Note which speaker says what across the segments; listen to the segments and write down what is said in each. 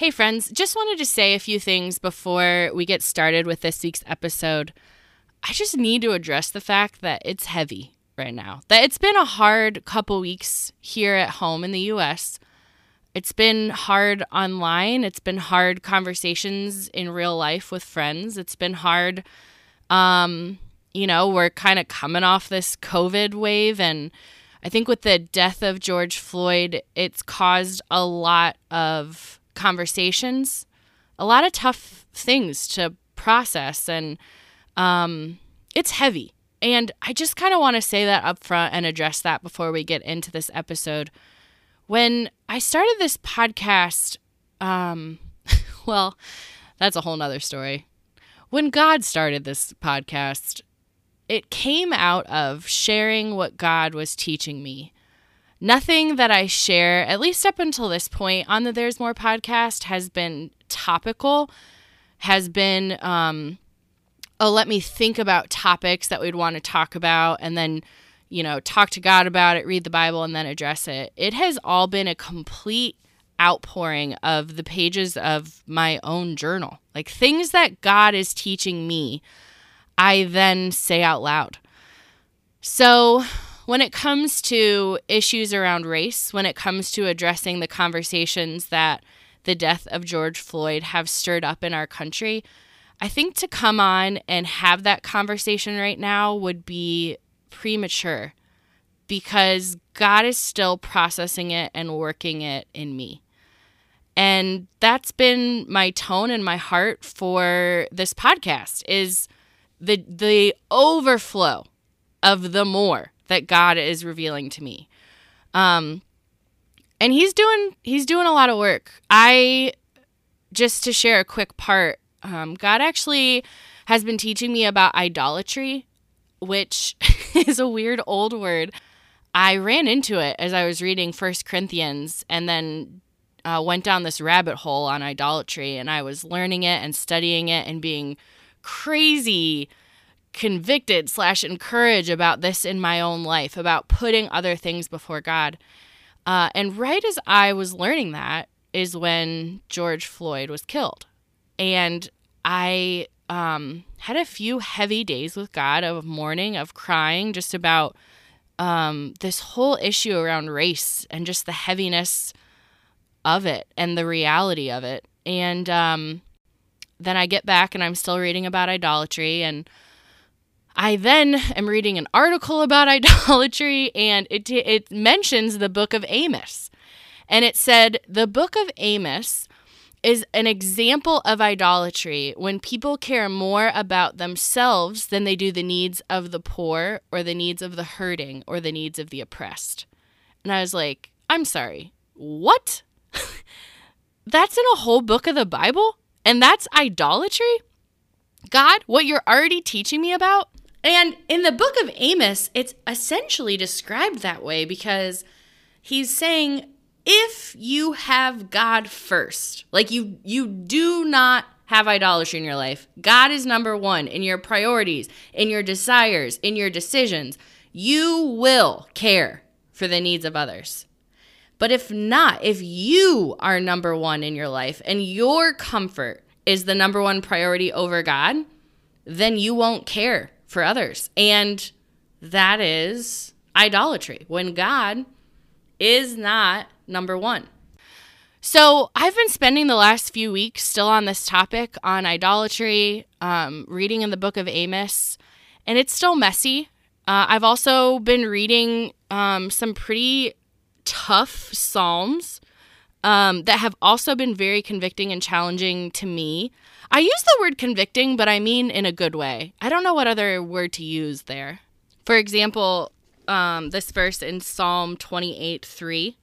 Speaker 1: Hey, friends, just wanted to say a few things before we get started with this week's episode. I just need to address the fact that it's heavy right now, that it's been a hard couple weeks here at home in the US. It's been hard online, it's been hard conversations in real life with friends, it's been hard. Um, you know, we're kind of coming off this COVID wave and I think with the death of George Floyd, it's caused a lot of conversations, a lot of tough things to process, and um, it's heavy. And I just kind of want to say that up front and address that before we get into this episode. When I started this podcast, um, well, that's a whole nother story. When God started this podcast, it came out of sharing what God was teaching me Nothing that I share, at least up until this point on the There's More podcast, has been topical, has been, um, oh, let me think about topics that we'd want to talk about and then, you know, talk to God about it, read the Bible, and then address it. It has all been a complete outpouring of the pages of my own journal. Like things that God is teaching me, I then say out loud. So, when it comes to issues around race, when it comes to addressing the conversations that the death of George Floyd have stirred up in our country, I think to come on and have that conversation right now would be premature because God is still processing it and working it in me. And that's been my tone and my heart for this podcast is the the overflow of the more that God is revealing to me. Um, and he's doing he's doing a lot of work. I just to share a quick part. Um, God actually has been teaching me about idolatry, which is a weird old word. I ran into it as I was reading First Corinthians, and then uh, went down this rabbit hole on idolatry, and I was learning it and studying it and being crazy convicted slash encouraged about this in my own life about putting other things before god. Uh, and right as i was learning that is when george floyd was killed. And i um, had a few heavy days with god of mourning of crying just about um, this whole issue around race and just the heaviness of it and the reality of it. And um, then i get back and i'm still reading about idolatry and I then am reading an article about idolatry, and it, it mentions the book of Amos. And it said the book of Amos is an example of idolatry when people care more about themselves than they do the needs of the poor or the needs of the hurting or the needs of the oppressed. And I was like, I'm sorry, what? that's in a whole book of the Bible? And that's idolatry? God, what you're already teaching me about? And in the book of Amos, it's essentially described that way because he's saying if you have God first, like you you do not have idolatry in your life. God is number 1 in your priorities, in your desires, in your decisions. You will care for the needs of others. But if not, if you are number 1 in your life and your comfort is the number 1 priority over God, then you won't care for others. And that is idolatry when God is not number one. So I've been spending the last few weeks still on this topic on idolatry, um, reading in the book of Amos, and it's still messy. Uh, I've also been reading um, some pretty tough Psalms um, that have also been very convicting and challenging to me. I use the word convicting, but I mean in a good way. I don't know what other word to use there. For example, um, this verse in Psalm 28 3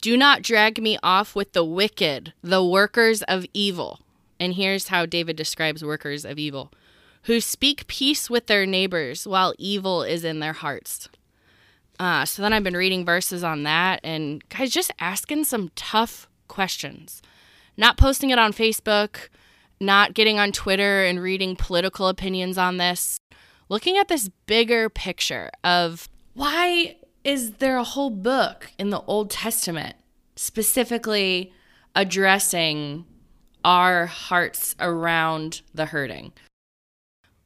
Speaker 1: Do not drag me off with the wicked, the workers of evil. And here's how David describes workers of evil who speak peace with their neighbors while evil is in their hearts. Uh, so then I've been reading verses on that and guys just asking some tough questions. Not posting it on Facebook, not getting on Twitter and reading political opinions on this, looking at this bigger picture of why is there a whole book in the Old Testament specifically addressing our hearts around the hurting.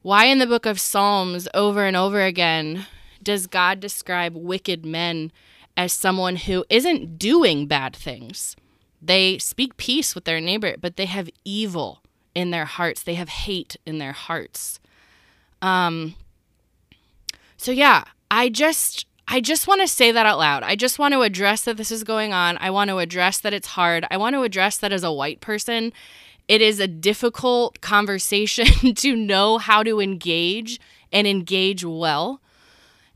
Speaker 1: Why in the book of Psalms over and over again does God describe wicked men as someone who isn't doing bad things? They speak peace with their neighbor, but they have evil in their hearts. They have hate in their hearts. Um so yeah, I just I just want to say that out loud. I just want to address that this is going on. I want to address that it's hard. I want to address that as a white person, it is a difficult conversation to know how to engage and engage well.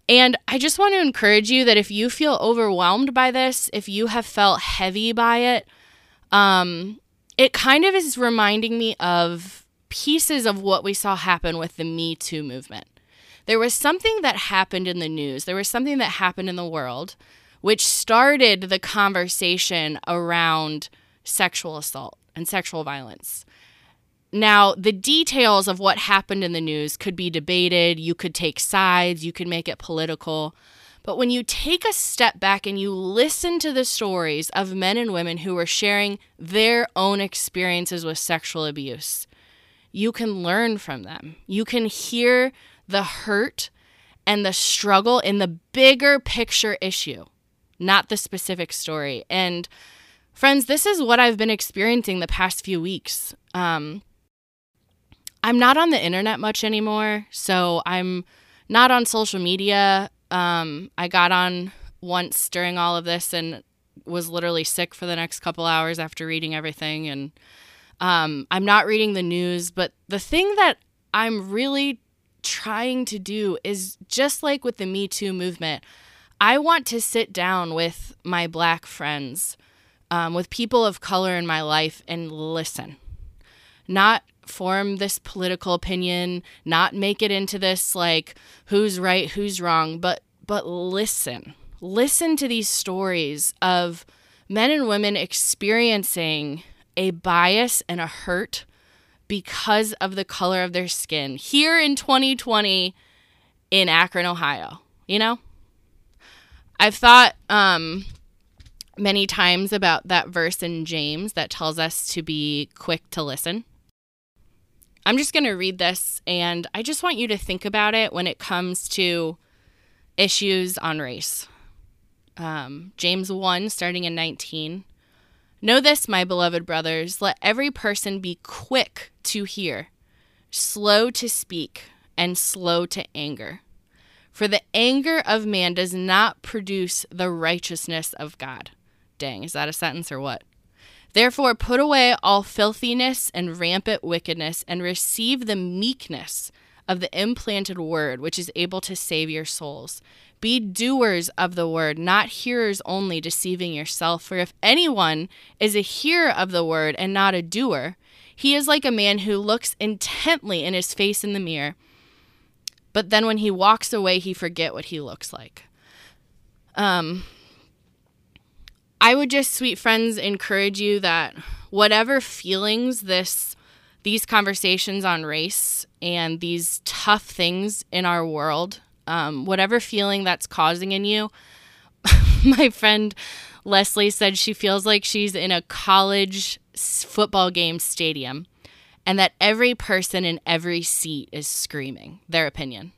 Speaker 1: And I just want to encourage you that if you feel overwhelmed by this, if you have felt heavy by it, um, it kind of is reminding me of pieces of what we saw happen with the Me Too movement there was something that happened in the news, there was something that happened in the world which started the conversation around sexual assault and sexual violence. Now, the details of what happened in the news could be debated. You could take sides, you could make it political. But when you take a step back and you listen to the stories of men and women who are sharing their own experiences with sexual abuse, you can learn from them. You can hear the hurt and the struggle in the bigger picture issue, not the specific story. And friends, this is what I've been experiencing the past few weeks. Um, I'm not on the internet much anymore, so I'm not on social media. Um, I got on once during all of this and was literally sick for the next couple hours after reading everything. And um, I'm not reading the news, but the thing that I'm really trying to do is just like with the Me Too movement, I want to sit down with my black friends, um, with people of color in my life, and listen. Not form this political opinion, not make it into this like who's right, who's wrong, but but listen. Listen to these stories of men and women experiencing a bias and a hurt because of the color of their skin here in 2020 in Akron, Ohio. You know? I've thought um, many times about that verse in James that tells us to be quick to listen. I'm just going to read this, and I just want you to think about it when it comes to issues on race. Um, James 1, starting in 19. Know this, my beloved brothers let every person be quick to hear, slow to speak, and slow to anger. For the anger of man does not produce the righteousness of God. Dang, is that a sentence or what? Therefore, put away all filthiness and rampant wickedness, and receive the meekness of the implanted word, which is able to save your souls. Be doers of the word, not hearers only, deceiving yourself. For if anyone is a hearer of the word and not a doer, he is like a man who looks intently in his face in the mirror, but then when he walks away, he forget what he looks like. Um, I would just, sweet friends, encourage you that whatever feelings this these conversations on race and these tough things in our world um, whatever feeling that's causing in you. My friend Leslie said she feels like she's in a college football game stadium and that every person in every seat is screaming their opinion.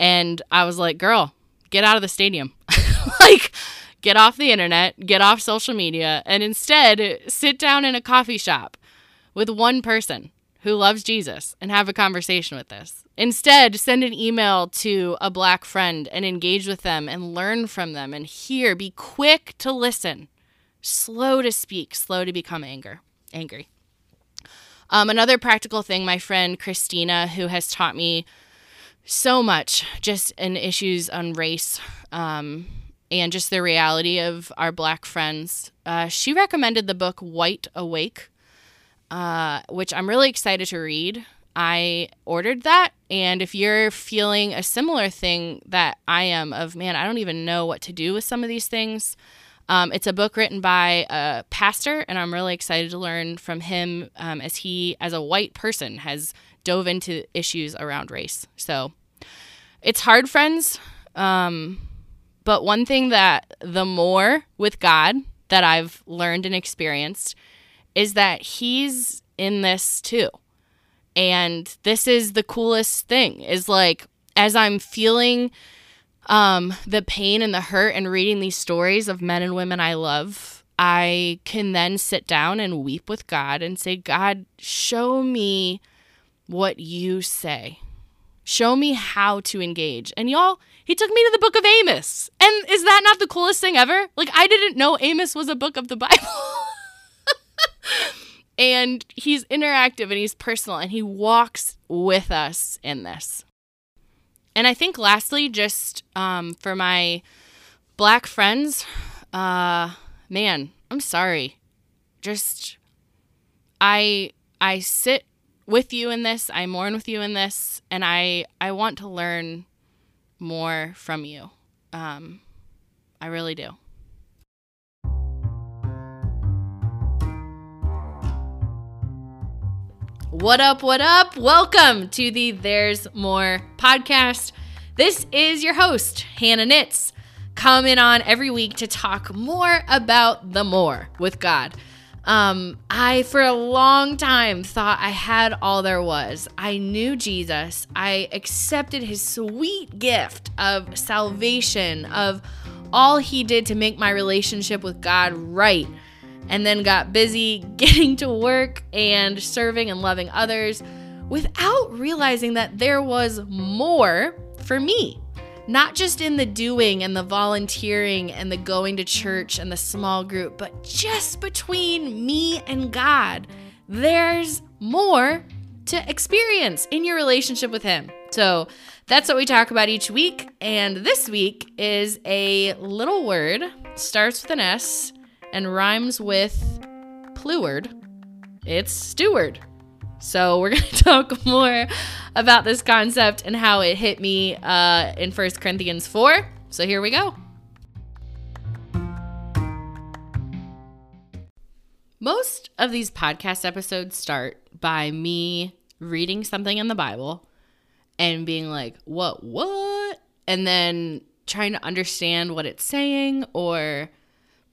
Speaker 1: And I was like, girl, get out of the stadium. like, get off the internet, get off social media, and instead sit down in a coffee shop with one person who loves Jesus and have a conversation with this. Instead, send an email to a black friend and engage with them and learn from them and hear. Be quick to listen, slow to speak, slow to become anger, angry. Um, another practical thing, my friend Christina, who has taught me so much just in issues on race um, and just the reality of our black friends, uh, she recommended the book White Awake uh, which I'm really excited to read. I ordered that. And if you're feeling a similar thing that I am, of man, I don't even know what to do with some of these things, um, it's a book written by a pastor, and I'm really excited to learn from him um, as he, as a white person, has dove into issues around race. So it's hard, friends. Um, but one thing that the more with God that I've learned and experienced is that he's in this too. And this is the coolest thing is like as I'm feeling um, the pain and the hurt and reading these stories of men and women I love, I can then sit down and weep with God and say, God, show me what you say. Show me how to engage. And y'all, he took me to the book of Amos. And is that not the coolest thing ever? Like, I didn't know Amos was a book of the Bible. and he's interactive and he's personal and he walks with us in this. And I think, lastly, just um, for my black friends, uh, man, I'm sorry. Just, I I sit with you in this. I mourn with you in this, and I I want to learn more from you. Um, I really do. What up, what up? Welcome to the There's More podcast. This is your host, Hannah Nitz, coming on every week to talk more about the more with God. Um, I, for a long time, thought I had all there was. I knew Jesus. I accepted his sweet gift of salvation, of all he did to make my relationship with God right, and then got busy getting to work and serving and loving others without realizing that there was more for me not just in the doing and the volunteering and the going to church and the small group, but just between me and God. There's more to experience in your relationship with Him. So that's what we talk about each week. And this week is a little word, starts with an S and rhymes with pluward. It's steward. So we're going to talk more about this concept and how it hit me uh, in First Corinthians 4. So here we go. Most of these podcast episodes start by me reading something in the Bible and being like, what, what? And then trying to understand what it's saying or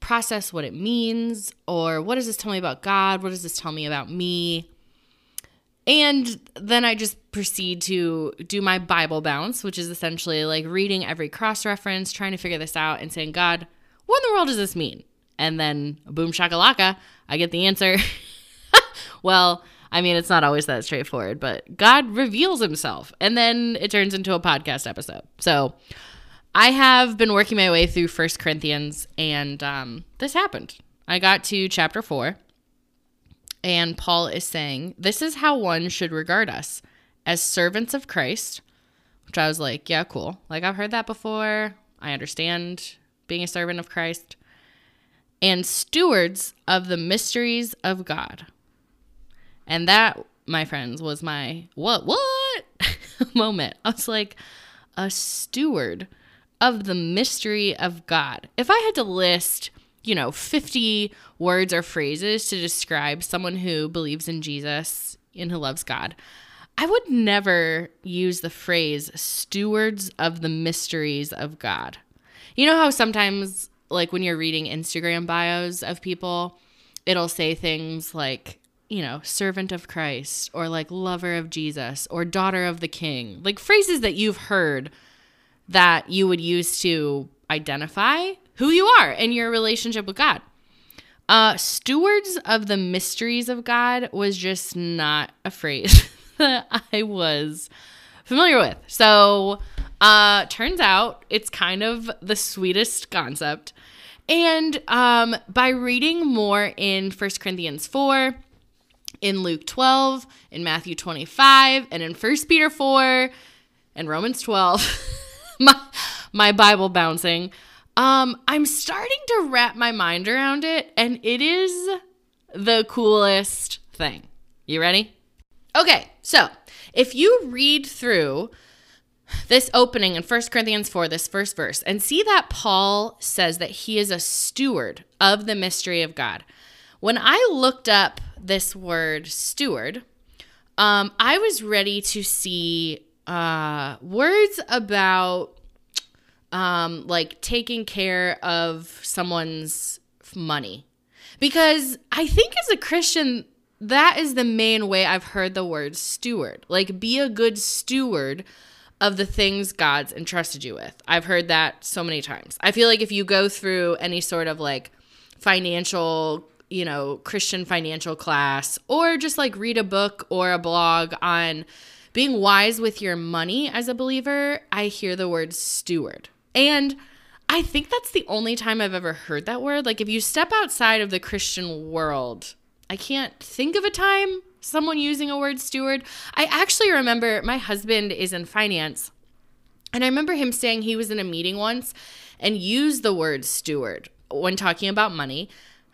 Speaker 1: process what it means or what does this tell me about God? What does this tell me about me? And then I just proceed to do my Bible bounce, which is essentially like reading every cross reference, trying to figure this out, and saying, God, what in the world does this mean? And then boom shakalaka, I get the answer. well, I mean, it's not always that straightforward, but God reveals himself, and then it turns into a podcast episode. So I have been working my way through First Corinthians, and um, this happened. I got to chapter four and Paul is saying, This is how one should regard us as servants of Christ, which I was like, Yeah, cool. Like, I've heard that before. I understand being a servant of Christ, and stewards of the mysteries of God. And that, my friends, was my what, what moment. I was like, a steward of the mystery of God. If I had to list you know, 50 words or phrases to describe someone who believes in Jesus and who loves God, I would never use the phrase stewards of the mysteries of God. You know how sometimes, like when you're reading Instagram bios of people, it'll say things like, you know, servant of Christ or like lover of Jesus or daughter of the king, like phrases that you've heard that you would use to identify who you are and your relationship with God. Uh, stewards of the mysteries of God was just not a phrase that I was familiar with. So, uh, turns out it's kind of the sweetest concept. And um, by reading more in First Corinthians 4, in Luke 12, in Matthew 25, and in First Peter 4, and Romans 12, my, my Bible bouncing, um, I'm starting to wrap my mind around it, and it is the coolest thing. You ready? Okay, so if you read through this opening in 1 Corinthians 4, this first verse, and see that Paul says that he is a steward of the mystery of God. When I looked up this word steward, um, I was ready to see uh, words about um, like taking care of someone's money. Because I think as a Christian, that is the main way I've heard the word steward. Like, be a good steward of the things God's entrusted you with. I've heard that so many times. I feel like if you go through any sort of like financial, you know, Christian financial class or just like read a book or a blog on being wise with your money as a believer, I hear the word steward. And I think that's the only time I've ever heard that word. Like if you step outside of the Christian world, I can't think of a time someone using a word steward. I actually remember my husband is in finance, and I remember him saying he was in a meeting once and used the word steward when talking about money.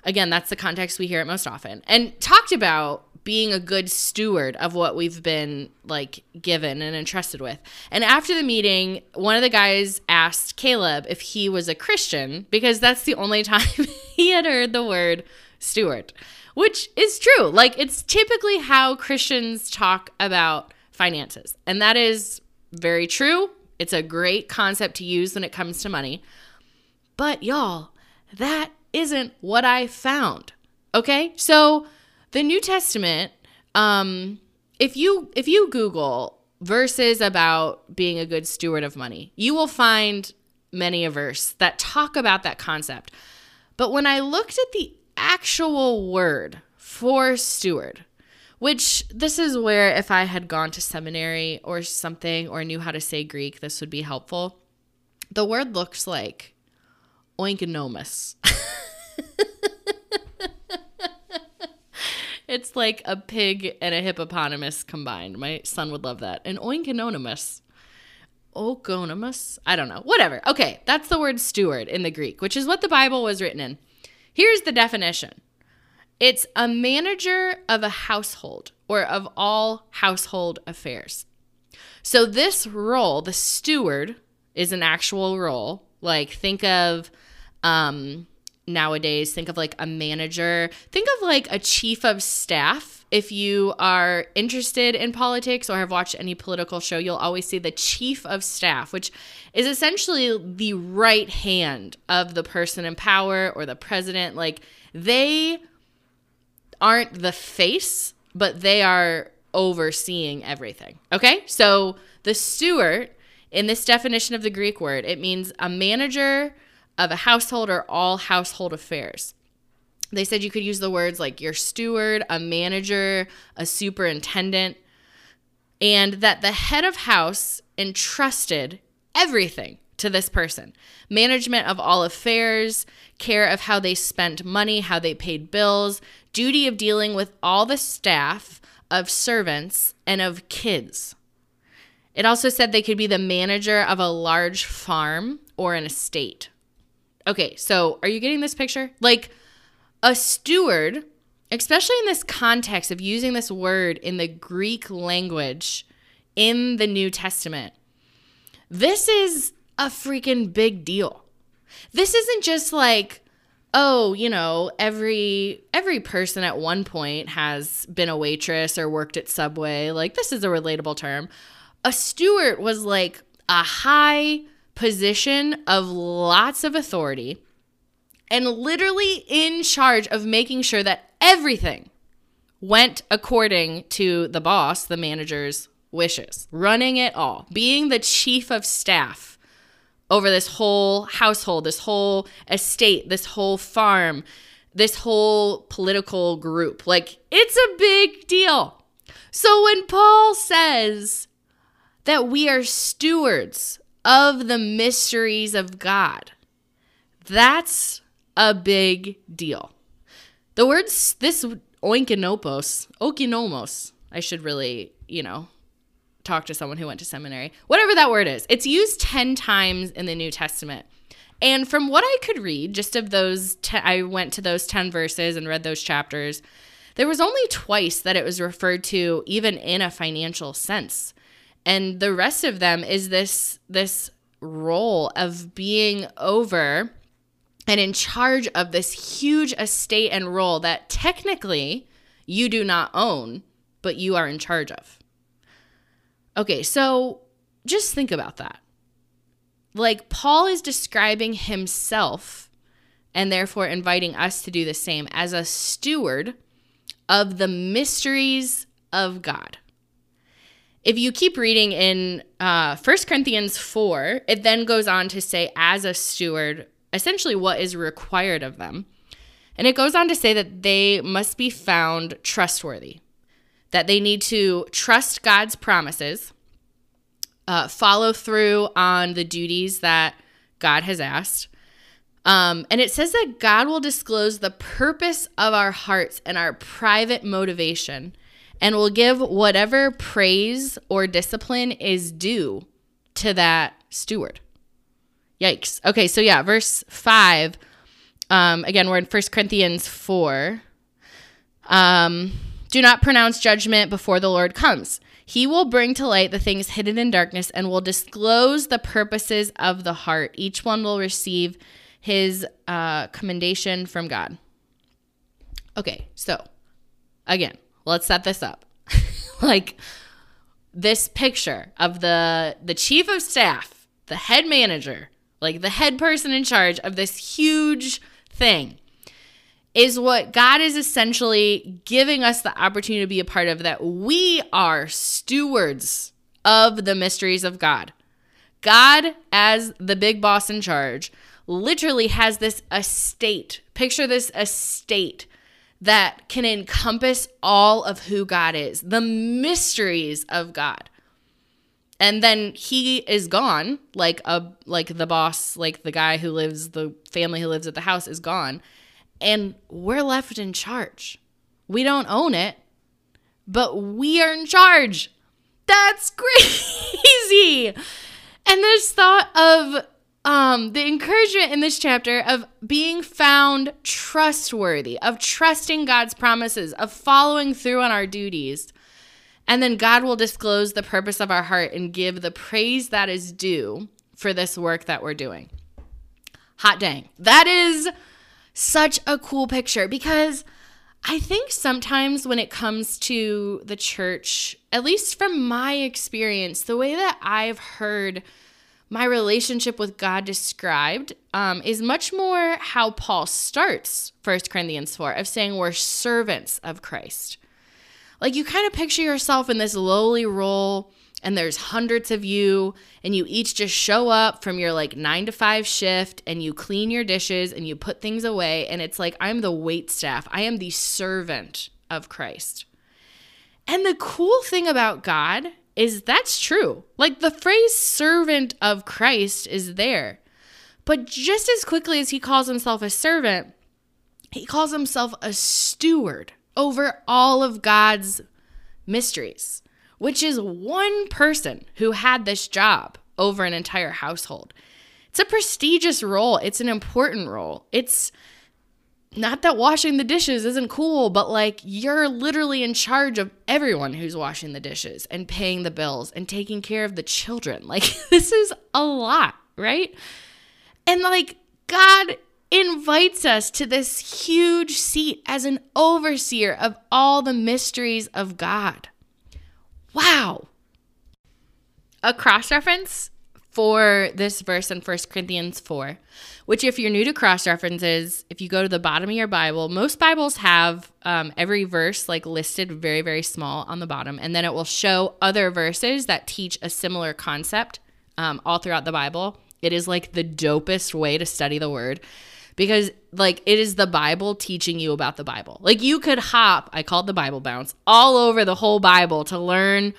Speaker 1: Again, that's the context we hear it most often, and talked about being a good steward of what we've been like given and entrusted with. And after the meeting, one of the guys asked Caleb if he was a Christian because that's the only time he had heard the word steward which is true. Like it's typically how Christians talk about finances. And that is very true. It's a great concept to use when it comes to money. But y'all, that isn't what I found. Okay? So, the New Testament um if you if you google verses about being a good steward of money, you will find many a verse that talk about that concept. But when I looked at the actual word for steward, which this is where if I had gone to seminary or something or knew how to say Greek, this would be helpful. The word looks like oikonomos. it's like a pig and a hippopotamus combined. My son would love that. An oikonomos. Oikonomos? I don't know. Whatever. Okay, that's the word steward in the Greek, which is what the Bible was written in. Here's the definition it's a manager of a household or of all household affairs. So, this role, the steward, is an actual role. Like, think of um, nowadays, think of like a manager, think of like a chief of staff if you are interested in politics or have watched any political show, you'll always see the chief of staff, which is essentially the right hand of the person in power or the president. Like they aren't the face, but they are overseeing everything. Okay? So the steward in this definition of the Greek word, it means a manager of a household or all household affairs they said you could use the words like your steward, a manager, a superintendent, and that the head of house entrusted everything to this person management of all affairs, care of how they spent money, how they paid bills, duty of dealing with all the staff, of servants, and of kids. It also said they could be the manager of a large farm or an estate. Okay, so are you getting this picture? Like, a steward, especially in this context of using this word in the Greek language in the New Testament, this is a freaking big deal. This isn't just like, oh, you know, every every person at one point has been a waitress or worked at Subway. Like this is a relatable term. A steward was like a high position of lots of authority and literally in charge of making sure that everything went according to the boss, the manager's wishes, running it all, being the chief of staff over this whole household, this whole estate, this whole farm, this whole political group. Like, it's a big deal. So when Paul says that we are stewards of the mysteries of God, that's a big deal. The words this oinkinopos, okinomos, I should really, you know, talk to someone who went to seminary. Whatever that word is. It's used 10 times in the New Testament. And from what I could read, just of those, te- I went to those 10 verses and read those chapters, there was only twice that it was referred to even in a financial sense. And the rest of them is this this role of being over and in charge of this huge estate and role that technically you do not own, but you are in charge of. Okay, so just think about that. Like, Paul is describing himself and therefore inviting us to do the same as a steward of the mysteries of God. If you keep reading in uh, 1 Corinthians 4, it then goes on to say, as a steward, essentially what is required of them. And it goes on to say that they must be found trustworthy, that they need to trust God's promises, uh, follow through on the duties that God has asked. Um, and it says that God will disclose the purpose of our hearts and our private motivation and will give whatever praise or discipline is due to that steward. Yikes. Okay, so yeah, verse 5. Um, again, we're in 1 Corinthians 4. Um, Do not pronounce judgment before the Lord comes. He will bring to light the things hidden in darkness and will disclose the purposes of the heart. Each one will receive his uh, commendation from God. Okay, so again, let's set this up. like this picture of the the chief of staff, the head manager, like the head person in charge of this huge thing is what God is essentially giving us the opportunity to be a part of that we are stewards of the mysteries of God. God as the big boss in charge literally has this estate. Picture this estate that can encompass all of who God is, the mysteries of God. And then he is gone, like a like the boss, like the guy who lives, the family who lives at the house is gone, and we're left in charge. We don't own it, but we are in charge. That's crazy. And this thought of um, the encouragement in this chapter of being found trustworthy, of trusting God's promises, of following through on our duties. And then God will disclose the purpose of our heart and give the praise that is due for this work that we're doing. Hot dang. That is such a cool picture because I think sometimes when it comes to the church, at least from my experience, the way that I've heard my relationship with God described um, is much more how Paul starts 1 Corinthians 4 of saying we're servants of Christ. Like you kind of picture yourself in this lowly role and there's hundreds of you and you each just show up from your like 9 to 5 shift and you clean your dishes and you put things away and it's like I'm the wait staff. I am the servant of Christ. And the cool thing about God is that's true. Like the phrase servant of Christ is there. But just as quickly as he calls himself a servant, he calls himself a steward over all of God's mysteries, which is one person who had this job over an entire household. It's a prestigious role, it's an important role. It's not that washing the dishes isn't cool, but like you're literally in charge of everyone who's washing the dishes and paying the bills and taking care of the children. Like, this is a lot, right? And like, God invites us to this huge seat as an overseer of all the mysteries of God. Wow. A cross reference for this verse in 1 Corinthians 4 which if you're new to cross references if you go to the bottom of your bible most bibles have um, every verse like listed very very small on the bottom and then it will show other verses that teach a similar concept um, all throughout the bible. It is like the dopest way to study the word because like it is the bible teaching you about the bible. Like you could hop i call it the bible bounce all over the whole bible to learn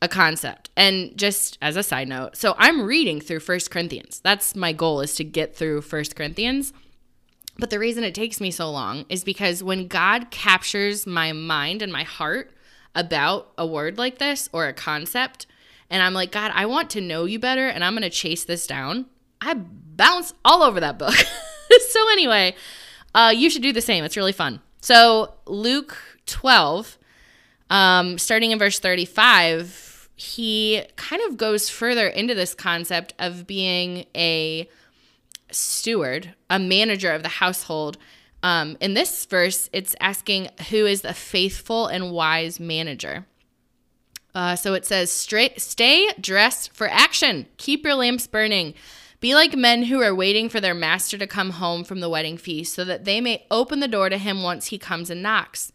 Speaker 1: a concept. And just as a side note, so I'm reading through First Corinthians. That's my goal is to get through First Corinthians. But the reason it takes me so long is because when God captures my mind and my heart about a word like this or a concept, and I'm like, God, I want to know you better and I'm going to chase this down, I bounce all over that book. so, anyway, uh, you should do the same. It's really fun. So, Luke 12, um, starting in verse 35, he kind of goes further into this concept of being a steward, a manager of the household. Um, in this verse, it's asking who is the faithful and wise manager. Uh, so it says, Straight, stay dressed for action, keep your lamps burning, Be like men who are waiting for their master to come home from the wedding feast, so that they may open the door to him once he comes and knocks.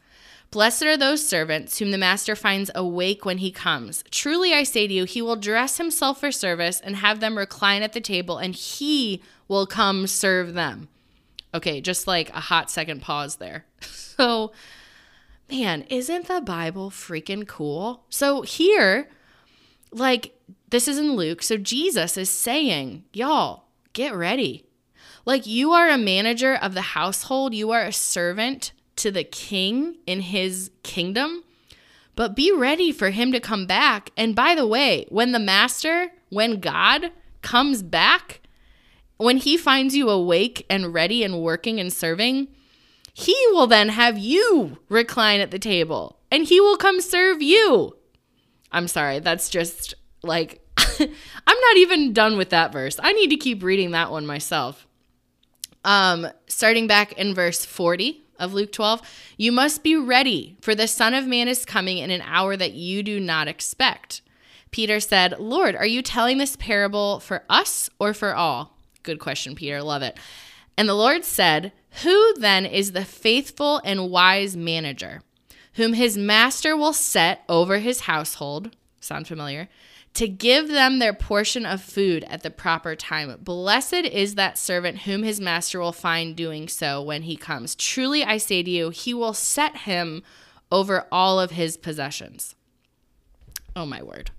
Speaker 1: Blessed are those servants whom the master finds awake when he comes. Truly I say to you, he will dress himself for service and have them recline at the table, and he will come serve them. Okay, just like a hot second pause there. So, man, isn't the Bible freaking cool? So, here, like, this is in Luke. So, Jesus is saying, y'all, get ready. Like, you are a manager of the household, you are a servant to the king in his kingdom, but be ready for him to come back. And by the way, when the master, when God comes back, when he finds you awake and ready and working and serving, he will then have you recline at the table and he will come serve you. I'm sorry, that's just like, I'm not even done with that verse. I need to keep reading that one myself. Um, starting back in verse 40 of Luke 12, you must be ready, for the Son of Man is coming in an hour that you do not expect. Peter said, Lord, are you telling this parable for us or for all? Good question, Peter. Love it. And the Lord said, Who then is the faithful and wise manager, whom his master will set over his household? Sound familiar? To give them their portion of food at the proper time. Blessed is that servant whom his master will find doing so when he comes. Truly I say to you, he will set him over all of his possessions. Oh my word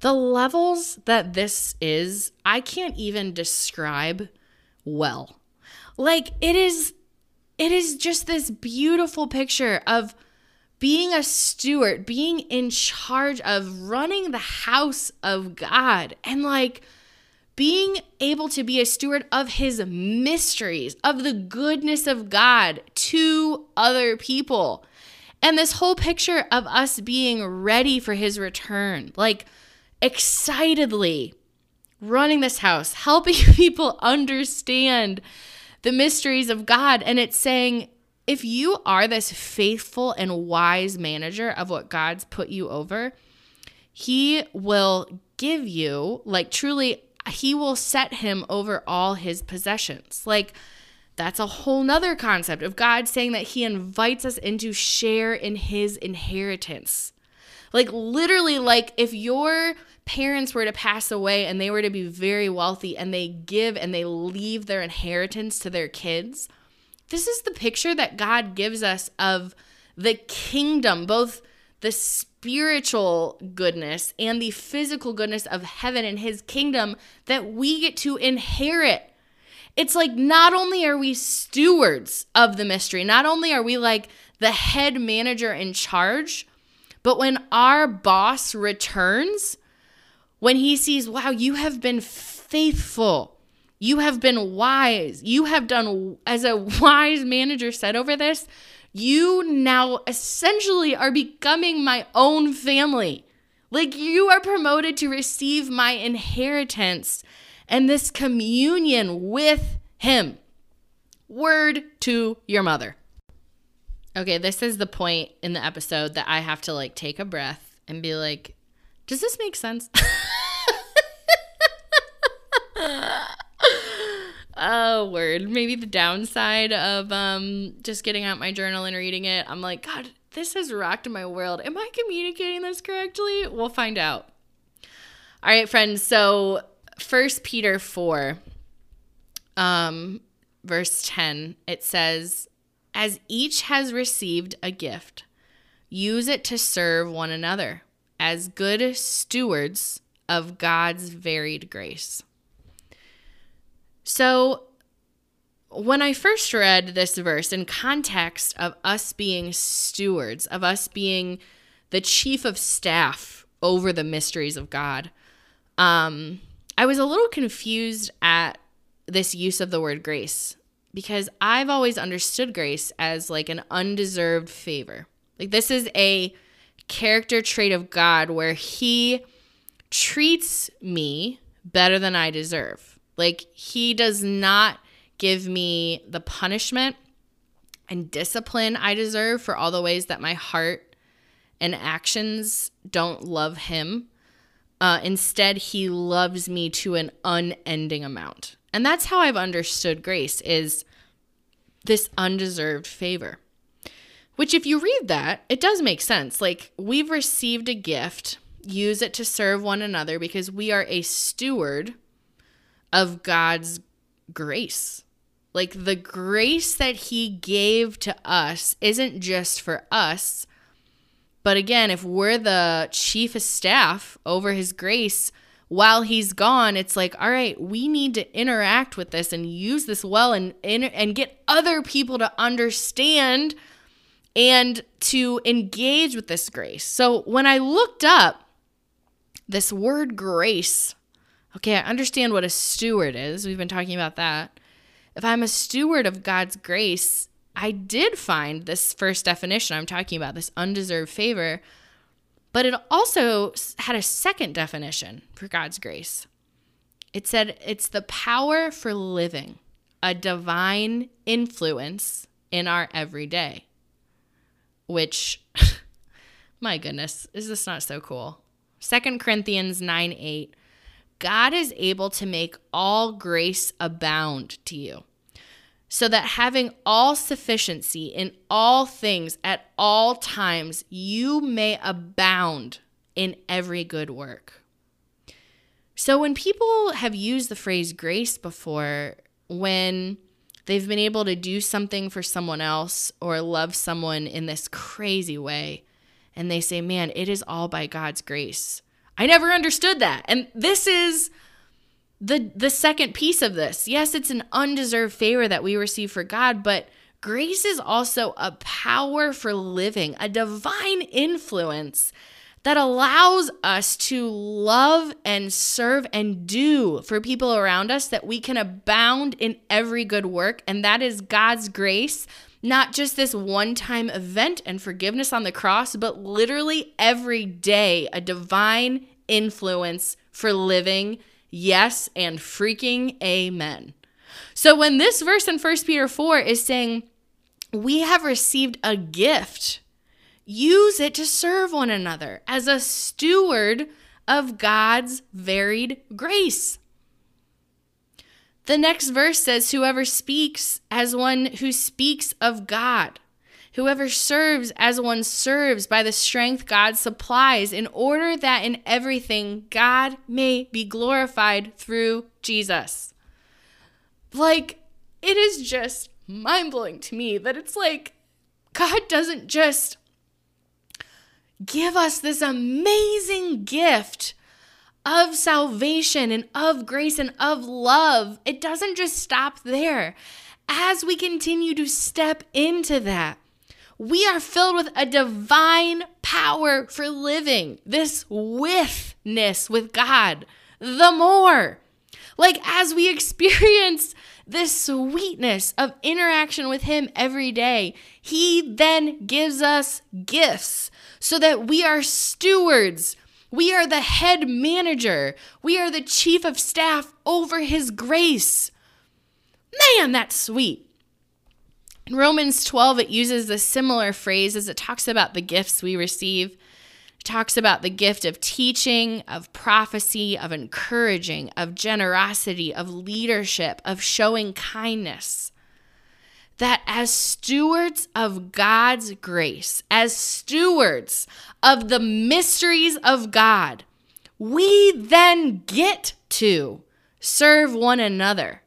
Speaker 1: the levels that this is, I can't even describe well. Like it is it is just this beautiful picture of being a steward, being in charge of running the house of God and like being able to be a steward of his mysteries, of the goodness of God to other people. And this whole picture of us being ready for his return. Like excitedly running this house, helping people understand the mysteries of God. And it's saying, if you are this faithful and wise manager of what God's put you over, He will give you, like, truly, He will set him over all His possessions. Like, that's a whole nother concept of God saying that He invites us into share in His inheritance. Like, literally, like, if your parents were to pass away and they were to be very wealthy and they give and they leave their inheritance to their kids, this is the picture that God gives us of the kingdom, both the spiritual goodness and the physical goodness of heaven and his kingdom that we get to inherit. It's like not only are we stewards of the mystery, not only are we like the head manager in charge, but when our boss returns, when he sees, wow, you have been faithful, you have been wise, you have done, as a wise manager said over this, you now essentially are becoming my own family. Like you are promoted to receive my inheritance and this communion with him. Word to your mother. Okay, this is the point in the episode that I have to like take a breath and be like, does this make sense? oh, word. Maybe the downside of um, just getting out my journal and reading it, I'm like, God, this has rocked my world. Am I communicating this correctly? We'll find out. All right, friends. So, First Peter 4, um, verse 10, it says, As each has received a gift, use it to serve one another as good stewards of God's varied grace. So, when I first read this verse in context of us being stewards, of us being the chief of staff over the mysteries of God, um, I was a little confused at this use of the word grace because I've always understood grace as like an undeserved favor. Like, this is a character trait of God where he treats me better than I deserve. Like he does not give me the punishment and discipline I deserve for all the ways that my heart and actions don't love him. Uh, instead, he loves me to an unending amount. And that's how I've understood grace is this undeserved favor. Which if you read that, it does make sense. Like we've received a gift, use it to serve one another because we are a steward of God's grace. Like the grace that he gave to us isn't just for us, but again, if we're the chief of staff over his grace while he's gone, it's like, all right, we need to interact with this and use this well and and get other people to understand and to engage with this grace. So when I looked up this word grace, okay, I understand what a steward is. We've been talking about that. If I'm a steward of God's grace, I did find this first definition I'm talking about, this undeserved favor, but it also had a second definition for God's grace. It said it's the power for living, a divine influence in our everyday. Which, my goodness, is this not so cool? Second Corinthians 9 8. God is able to make all grace abound to you so that having all sufficiency in all things at all times, you may abound in every good work. So, when people have used the phrase grace before, when they've been able to do something for someone else or love someone in this crazy way, and they say, Man, it is all by God's grace. I never understood that. And this is the the second piece of this. Yes, it's an undeserved favor that we receive for God, but grace is also a power for living, a divine influence that allows us to love and serve and do for people around us that we can abound in every good work and that is God's grace not just this one time event and forgiveness on the cross, but literally every day, a divine influence for living Yes, and freaking amen. So when this verse in 1 Peter 4 is saying, we have received a gift, use it to serve one another as a steward of God's varied grace. The next verse says, Whoever speaks as one who speaks of God Whoever serves as one serves by the strength God supplies, in order that in everything God may be glorified through Jesus. Like, it is just mind blowing to me that it's like God doesn't just give us this amazing gift of salvation and of grace and of love. It doesn't just stop there. As we continue to step into that, we are filled with a divine power for living this withness with God the more. Like, as we experience this sweetness of interaction with Him every day, He then gives us gifts so that we are stewards. We are the head manager. We are the chief of staff over His grace. Man, that's sweet. In Romans 12, it uses a similar phrase as it talks about the gifts we receive. It talks about the gift of teaching, of prophecy, of encouraging, of generosity, of leadership, of showing kindness. That as stewards of God's grace, as stewards of the mysteries of God, we then get to serve one another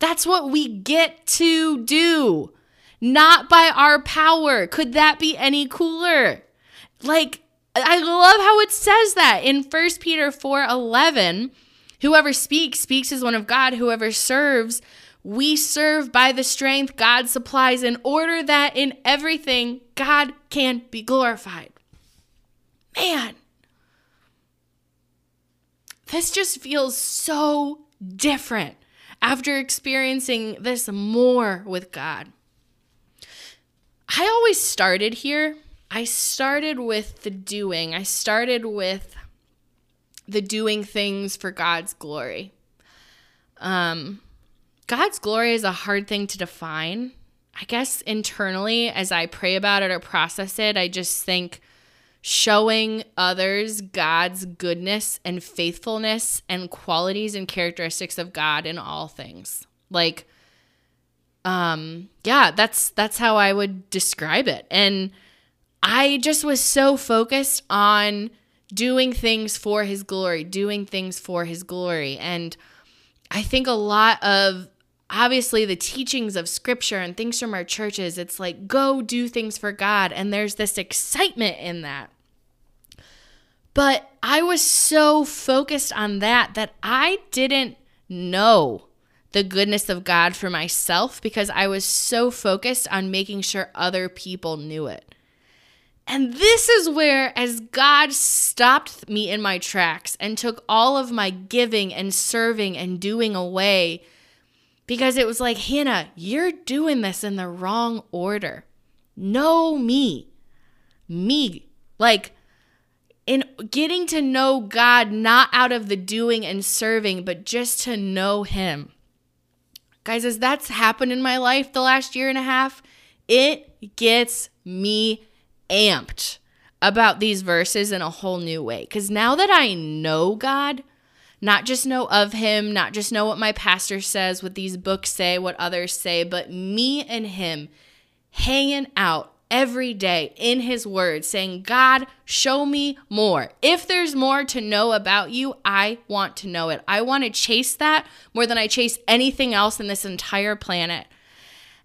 Speaker 1: that's what we get to do, not by our power. Could that be any cooler? Like, I love how it says that in 1 Peter 4 11. Whoever speaks, speaks as one of God. Whoever serves, we serve by the strength God supplies in order that in everything God can be glorified. Man, this just feels so different after experiencing this more with God. I always started here. I started with the doing, I started with the doing things for God's glory. Um, God's glory is a hard thing to define. I guess internally, as I pray about it or process it, I just think showing others God's goodness and faithfulness and qualities and characteristics of God in all things. Like um yeah, that's that's how I would describe it. And I just was so focused on doing things for his glory, doing things for his glory. And I think a lot of obviously the teachings of scripture and things from our churches, it's like go do things for God. And there's this excitement in that. But I was so focused on that that I didn't know the goodness of God for myself because I was so focused on making sure other people knew it. And this is where, as God stopped me in my tracks and took all of my giving and serving and doing away, because it was like, Hannah, you're doing this in the wrong order. Know me. Me. Like, in getting to know God, not out of the doing and serving, but just to know Him. Guys, as that's happened in my life the last year and a half, it gets me amped about these verses in a whole new way. Because now that I know God, not just know of Him, not just know what my pastor says, what these books say, what others say, but me and Him hanging out every day in His Word, saying, God, show me more. If there's more to know about you, I want to know it. I want to chase that more than I chase anything else in this entire planet.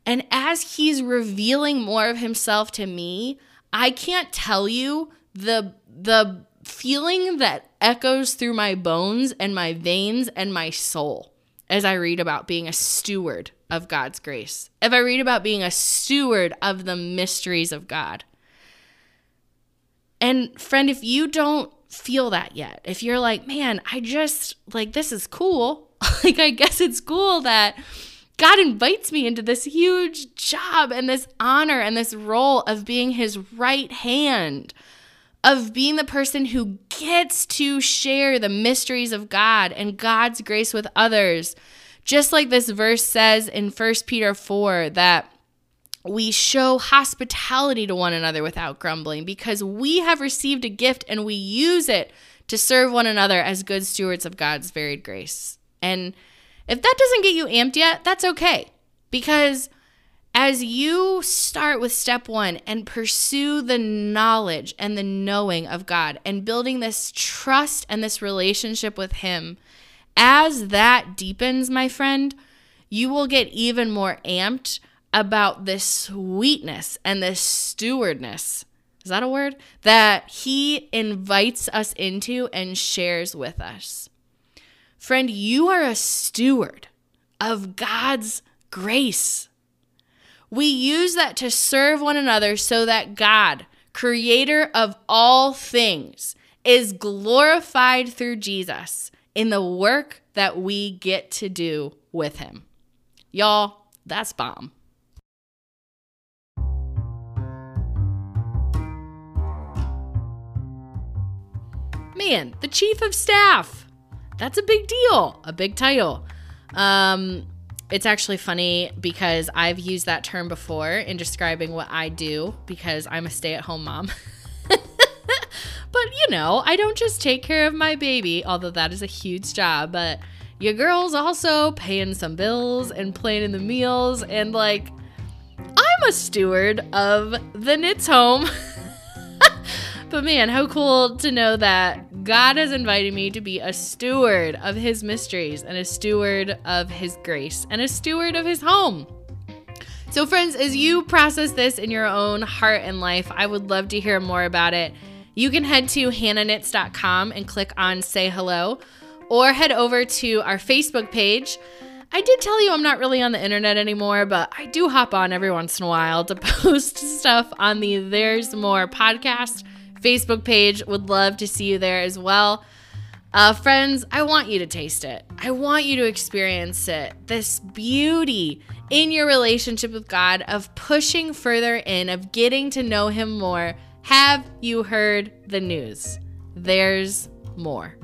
Speaker 1: And as He's revealing more of Himself to me, I can't tell you the the feeling that echoes through my bones and my veins and my soul as I read about being a steward of God's grace. If I read about being a steward of the mysteries of God. And friend, if you don't feel that yet, if you're like, man, I just like this is cool. like I guess it's cool that God invites me into this huge job and this honor and this role of being his right hand, of being the person who gets to share the mysteries of God and God's grace with others. Just like this verse says in 1 Peter 4 that we show hospitality to one another without grumbling because we have received a gift and we use it to serve one another as good stewards of God's varied grace. And if that doesn't get you amped yet, that's okay. Because as you start with step one and pursue the knowledge and the knowing of God and building this trust and this relationship with Him, as that deepens, my friend, you will get even more amped about this sweetness and this stewardness. Is that a word? That He invites us into and shares with us. Friend, you are a steward of God's grace. We use that to serve one another so that God, creator of all things, is glorified through Jesus in the work that we get to do with him. Y'all, that's bomb. Man, the chief of staff that's a big deal, a big title. Um, it's actually funny because I've used that term before in describing what I do because I'm a stay at home mom. but you know, I don't just take care of my baby, although that is a huge job, but your girl's also paying some bills and planning the meals and like I'm a steward of the knits home. but man, how cool to know that God has invited me to be a steward of his mysteries and a steward of his grace and a steward of his home. So, friends, as you process this in your own heart and life, I would love to hear more about it. You can head to hannahknits.com and click on Say Hello, or head over to our Facebook page. I did tell you I'm not really on the internet anymore, but I do hop on every once in a while to post stuff on the There's More podcast. Facebook page. Would love to see you there as well. Uh, friends, I want you to taste it. I want you to experience it. This beauty in your relationship with God of pushing further in, of getting to know Him more. Have you heard the news? There's more.